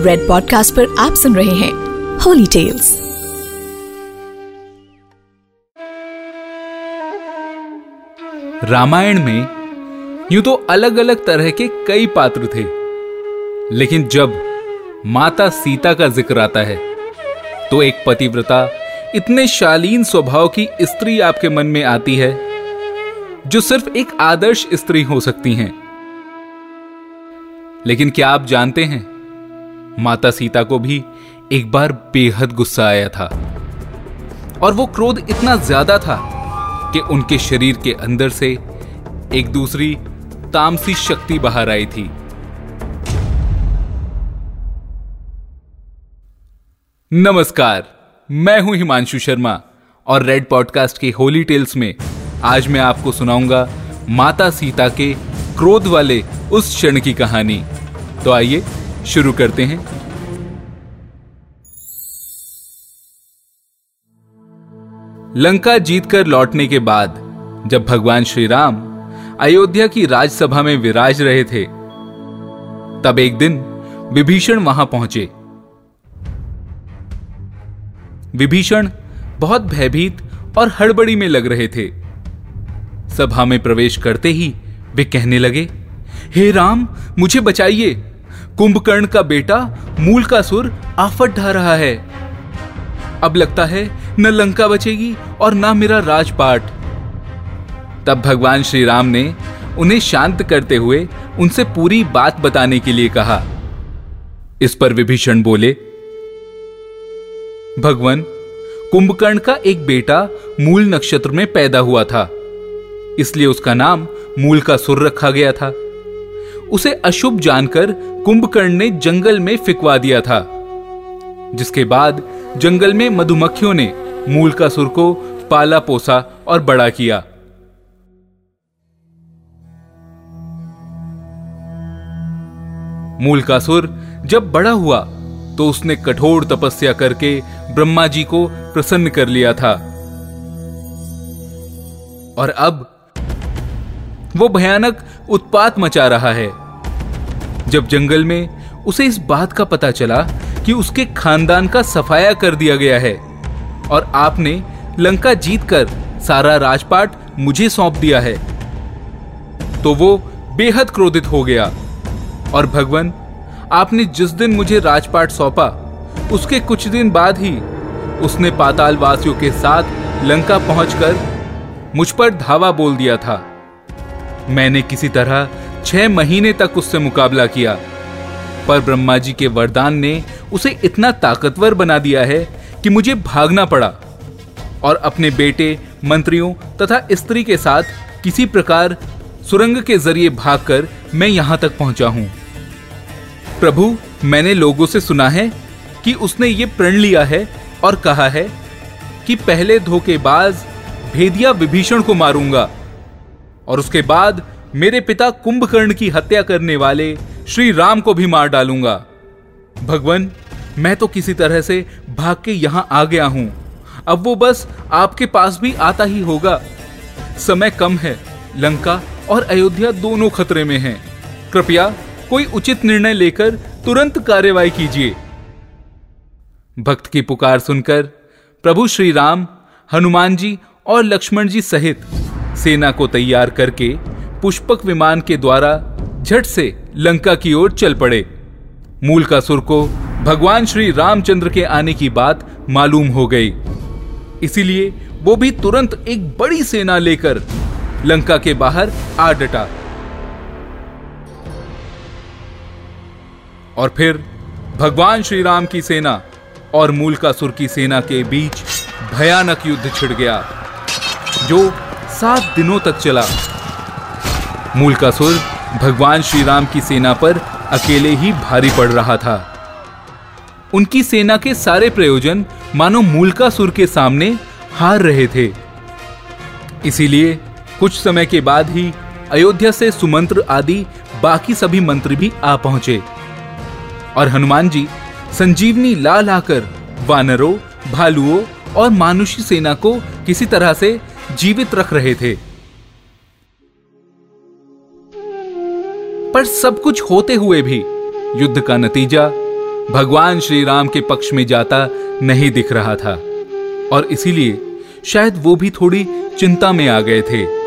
Red podcast पर आप सुन रहे हैं होली टेल्स रामायण में यूँ तो अलग अलग तरह के कई पात्र थे, लेकिन जब माता सीता का ज़िक्र आता है तो एक पतिव्रता, इतने शालीन स्वभाव की स्त्री आपके मन में आती है, जो सिर्फ़ एक आदर्श स्त्री हो सकती हैं। लेकिन क्या आप जानते हैं माता सीता को भी एक बार बेहद गुस्सा आया था। और वो क्रोध इतना ज़्यादा था कि उनके शरीर के अंदर से एक दूसरी तामसी शक्ति बाहर आई थी। नमस्कार, मैं हूँ हिमांशु शर्मा और रेड पॉडकास्ट के होली टेल्स में आज मैं आपको सुनाऊँगा माता सीता के क्रोध वाले उस क्षण की कहानी। तो आइए शुरू करते हैं। लंका जीतकर लौटने के बाद, जब भगवान श्री राम अयोध्या की राजसभा में विराज रहे थे, तब एक दिन विभीषण वहाँ पहुँचे। विभीषण बहुत भयभीत और हड़बड़ी में लग रहे थे। सभा में प्रवेश करते ही वे कहने लगे, हे राम, मुझे बचाइए। कुंभकर्ण का बेटा, मूल का सुर आफत ढा रहा है। अब लगता है न लंका बचेगी और न मेरा राजपाट। तब भगवान श्री राम ने उन्हें शांत करते हुए उनसे पूरी बात बताने के लिए कहा। इस पर विभीषण बोले, भगवान, कुंभकर्ण का एक बेटा मूल नक्षत्र में पैदा हुआ था। इसलिए उसका नाम मूल का सुर रखा गया था। उसे अशुभ जानकर कुंभकर्ण ने जंगल में फिकवा दिया था, जिसके बाद जंगल में मधुमक्खियों ने मूल का पाला पोसा और बड़ा किया। मूल का सुर जब बड़ा हुआ तो उसने कठोर तपस्या करके ब्रह्मा जी को प्रसन्न कर लिया था। और अब वो भयानक उत्पात मचा रहा है। जब जंगल में उसे इस बात का पता चला कि उसके खानदान का सफाया कर दिया गया है और आपने लंका जीतकर सारा राजपाट मुझे सौंप दिया है तो वो बेहद क्रोधित हो गया और भगवान, आपने जिस दिन मुझे राजपाट सौंपा, उसके कुछ दिन बाद ही उसने पाताल वासियों के साथ लंका पहुंचकर मुझ पर धावा बोल दिया था। मैंने किसी तरह छह महीने तक उससे मुकाबला किया। पर ब्रह्मा जी के वरदान ने उसे इतना ताकतवर बना दिया है कि मुझे भागना पड़ा और अपने बेटे, मंत्रियों तथा स्त्री के साथ किसी प्रकार सुरंग के ज़रिए भागकर मैं यहाँ तक पहुँचा हूँ। प्रभु, मैंने लोगों से सुना है कि उसने ये प्रण लिया है और कहा है कि पहले धोखेबाज भेदिया विभीषण को मारूँगा। और उसके बाद मेरे पिता कुंभकर्ण की हत्या करने वाले श्री राम को भी मार डालूँगा। भगवान, मैं तो किसी तरह से भाग के यहाँ आ गया हूँ। अब वो बस आपके पास भी आता ही होगा। समय कम है, लंका और अयोध्या दोनों खतरे में हैं। कृपया कोई उचित निर्णय लेकर तुरंत कार्यवाही कीजिए। भक्त की पुकार सुनकर प्रभु श्री राम, हनुमान जी और लक्ष्मण जी सहित सेना को तैयार करके पुष्पक विमान के द्वारा झट से लंका की ओर चल पड़े। मूल का सुर को भगवान श्री रामचंद्र के आने की बात मालूम हो गई। इसीलिए वो भी तुरंत एक बड़ी सेना लेकर लंका के बाहर आ डटा। और फिर भगवान श्री राम की सेना और मूलकासुर की सेना के बीच भयानक युद्ध छिड़ गया, जो सात दिनों तक चला। मूल का सुर भगवान श्री राम की सेना पर अकेले ही भारी पड़ रहा था। उनकी सेना के सारे प्रयोजन मानो मूल का सुर के सामने हार रहे थे। इसीलिए कुछ समय के बाद ही अयोध्या से सुमंत्र आदि बाकी सभी मंत्री भी आ पहुँचे। और हनुमान जी संजीवनी ला लाकर वानरों, भालुओं और मानुषी सेना को किसी तरह से जीवित रख रहे थे। पर सब कुछ होते हुए भी युद्ध का नतीजा भगवान श्री राम के पक्ष में जाता नहीं दिख रहा था। और इसीलिए शायद वो भी थोड़ी चिंता में आ गए थे।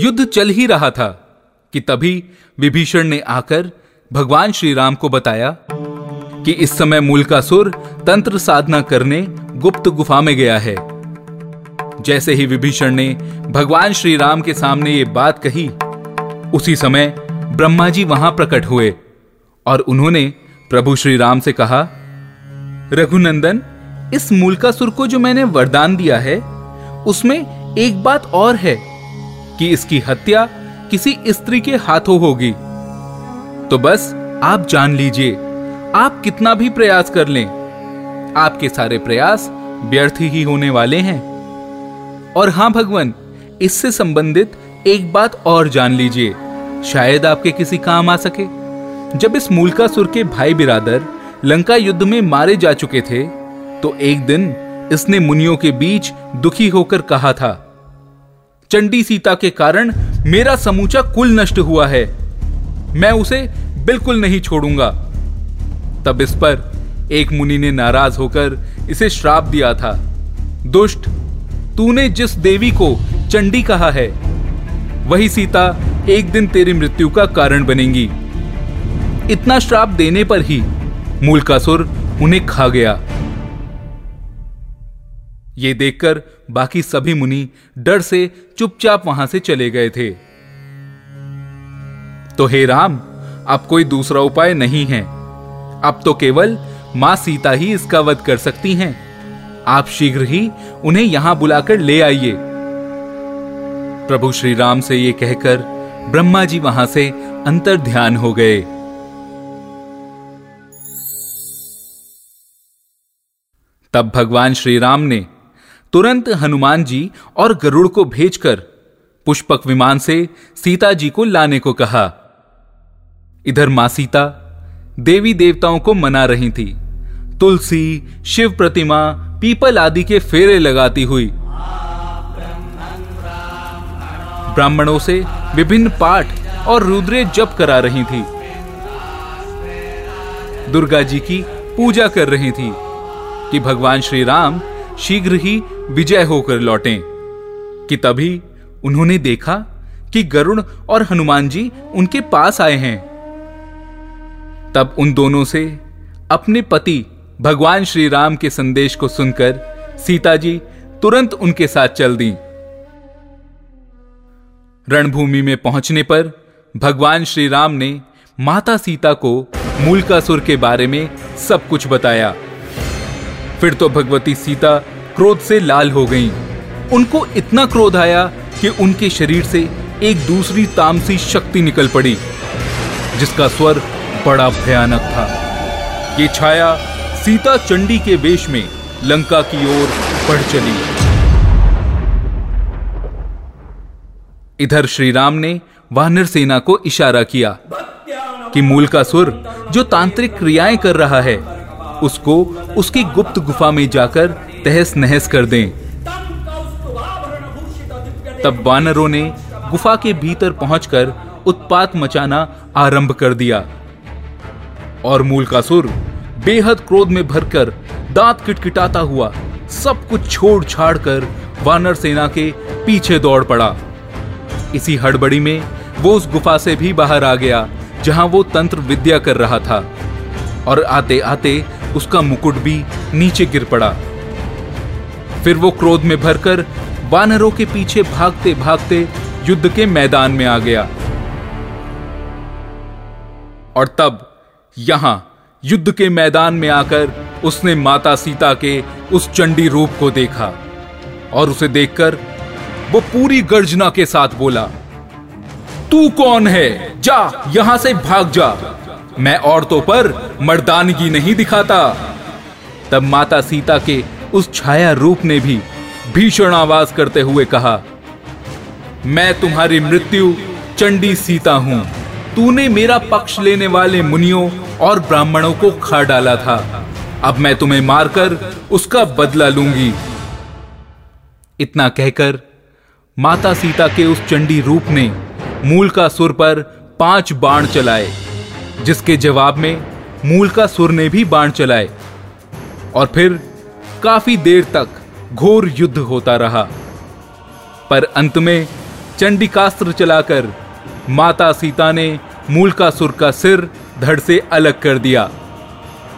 युद्ध चल ही रहा था कि तभी विभीषण ने आकर भगवान श्री राम को बताया कि इस समय मूल का सुर तंत्र साधना करने गुप्त गुफा में गया है। जैसे ही विभीषण ने भगवान श्री राम के सामने ये बात कही, उसी समय ब्रह्मा जी वहाँ प्रकट हुए और उन्होंने प्रभु श्री राम से कहा, रघुनंदन, इस मूलकासुर को जो मैंने वरदान दिया है, उसमें एक बात और है कि इसकी हत्या किसी स्त्री के हाथों होगी। तो बस आप जान लीजिए आप कितना भी प्रयास कर लें, आपके सारे प्रयास व्यर्थ ही होने वाले हैं। और हाँ भगवान, इससे संबंधित एक बात और जान लीजिए, शायद आपके किसी काम आ सके। जब इस मूलकासुर के भाई बिरादर लंका युद्ध में मारे जा चुके थे तो एक दिन इसने मुनियों के बीच दुखी होकर कहा था, चंडी सीता के कारण मेरा समूचा कुल नष्ट हुआ है। मैं उसे बिल्कुल नहीं छोड़ूँगा। तब इस पर एक मुनि ने नाराज़ होकर इसे श्राप दिया था। दुष्ट, तूने जिस देवी को चंडी कहा है, वही सीता एक दिन तेरी मृत्यु का कारण बनेगी। इतना श्राप देने पर ही मूलकासुर उन्हें खा गया। ये देखकर बाकी सभी मुनि डर से चुपचाप वहाँ से चले गए थे। तो हे राम, अब कोई दूसरा उपाय नहीं है। अब तो केवल माँ सीता ही इसका वध कर सकती हैं। आप शीघ्र ही उन्हें यहाँ बुलाकर ले आइए। प्रभु श्री राम से ये कहकर ब्रह्मा जी वहाँ से अंतर ध्यान हो गए। तब भगवान श्री राम ने तुरंत हनुमान जी और गरुड़ को भेजकर पुष्पक विमान से सीता जी को लाने को कहा। इधर माँ सीता देवी देवताओं को मना रही थी। तुलसी, शिव प्रतिमा, पीपल आदि के फेरे लगाती हुई। ब्राह्मणों से विभिन्न पाठ और रुद्रे जप करा रही थी। दुर्गा जी की पूजा कर रही थी कि भगवान श्री राम शीघ्र ही विजय होकर लौटें, कि तभी उन्होंने देखा कि गरुड़ और हनुमान जी उनके पास आए हैं। तब उन दोनों से अपने पति भगवान श्री राम के संदेश को सुनकर सीता जी तुरंत उनके साथ चल दी रणभूमि में पहुँचने पर भगवान श्री राम ने माता सीता को मूलकासुर के बारे में सब कुछ बताया फिर तो भगवती सीता क्रोध से लाल हो गईं। उनको इतना क्रोध आया कि उनके शरीर से एक दूसरी तामसी शक्ति निकल पड़ी, जिसका स्वर बड़ा भयानक था। ये छाया सीता चंडी के वेश में लंका की ओर बढ़ चली। इधर श्री राम ने वानर सेना को इशारा किया कि मूल का सुर जो तांत्रिक क्रियाएँ कर रहा है, उसको उसकी गुप्त गुफा में जाकर तहस नहस कर दें। तब वानरों ने गुफा के भीतर पहुंचकर उत्पात मचाना आरंभ कर दिया। और मूल का सुर बेहद क्रोध में भरकर दांत किटकिटाता हुआ सब कुछ छोड़ छाड़ कर वानर सेना के पीछे दौड़ पड़ा। इसी हड़बड़ी में वो उस गुफा से भी बाहर आ गया, जहाँ वो तंत्र विद्या कर रहा था। और आते आते उसका मुकुट भी नीचे गिर पड़ा। फिर वो क्रोध में भरकर वानरों के पीछे भागते भागते युद्ध के मैदान में आ गया। और तब यहाँ युद्ध के मैदान में आकर उसने माता सीता के उस चंडी रूप को देखा और उसे देखकर वो पूरी गर्जना के साथ बोला, तू कौन है? जा, यहाँ से भाग जा। मैं औरतों पर मर्दानगी नहीं दिखाता। तब माता सीता के उस छाया रूप ने भी भीषण आवाज़ करते हुए कहा, मैं तुम्हारी मृत्यु चंडी सीता हूँ। तूने मेरा पक्ष लेने वाले मुनियों और ब्राह्मणों को खा डाला था। अब मैं तुम्हें मारकर उसका बदला लूँगी। इतना कहकर माता सीता के उस चंडी रूप ने मूल का सुर पर पाँच बाण चलाए, जिसके जवाब में मूल का सुर ने भी बाण चलाए। और फिर काफ़ी देर तक घोर युद्ध होता रहा। पर अंत में चंडिकास्त्र चलाकर माता सीता ने मूल का सुर धड़ से अलग कर दिया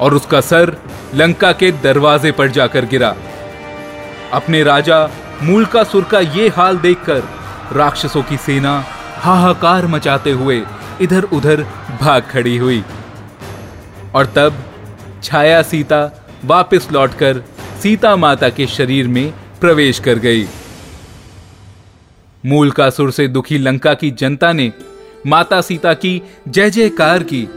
और उसका सर लंका के दरवाजे पर जाकर गिरा। अपने राजा मूल का सुर का ये हाल देखकर राक्षसों की सेना हाहाकार मचाते हुए इधर उधर भाग खड़ी हुई और तब छाया सीता वापस लौटकर सीता माता के शरीर में प्रवेश कर गई। मूल का सुर से दुखी लंका की जनता ने, माता सीता की जय जयकार की,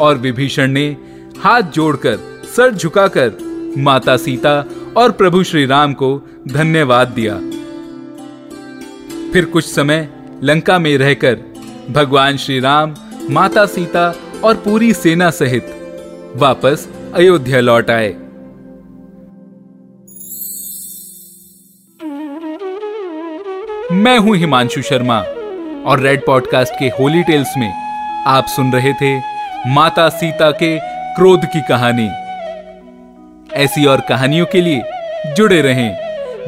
और विभीषण ने हाथ जोड़कर, सर झुकाकर माता सीता और प्रभु श्री राम को धन्यवाद दिया। फिर कुछ समय लंका में रहकर भगवान श्री राम माता सीता और पूरी सेना सहित वापस अयोध्या लौट आए। मैं हूँ हिमांशु शर्मा और रेड पॉडकास्ट के होली टेल्स में आप सुन रहे थे माता सीता के क्रोध की कहानी। ऐसी और कहानियों के लिए जुड़े रहें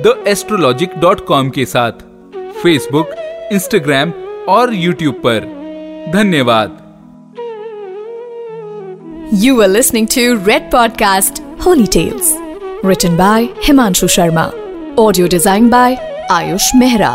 द एस्ट्रोलॉजिक डॉट कॉम के साथ फेसबुक इंस्टाग्राम और यूट्यूब पर। धन्यवाद। You are listening to Red Podcast Holy Tales, written by Himanshu Sharma, audio designed by Ayush Mehra.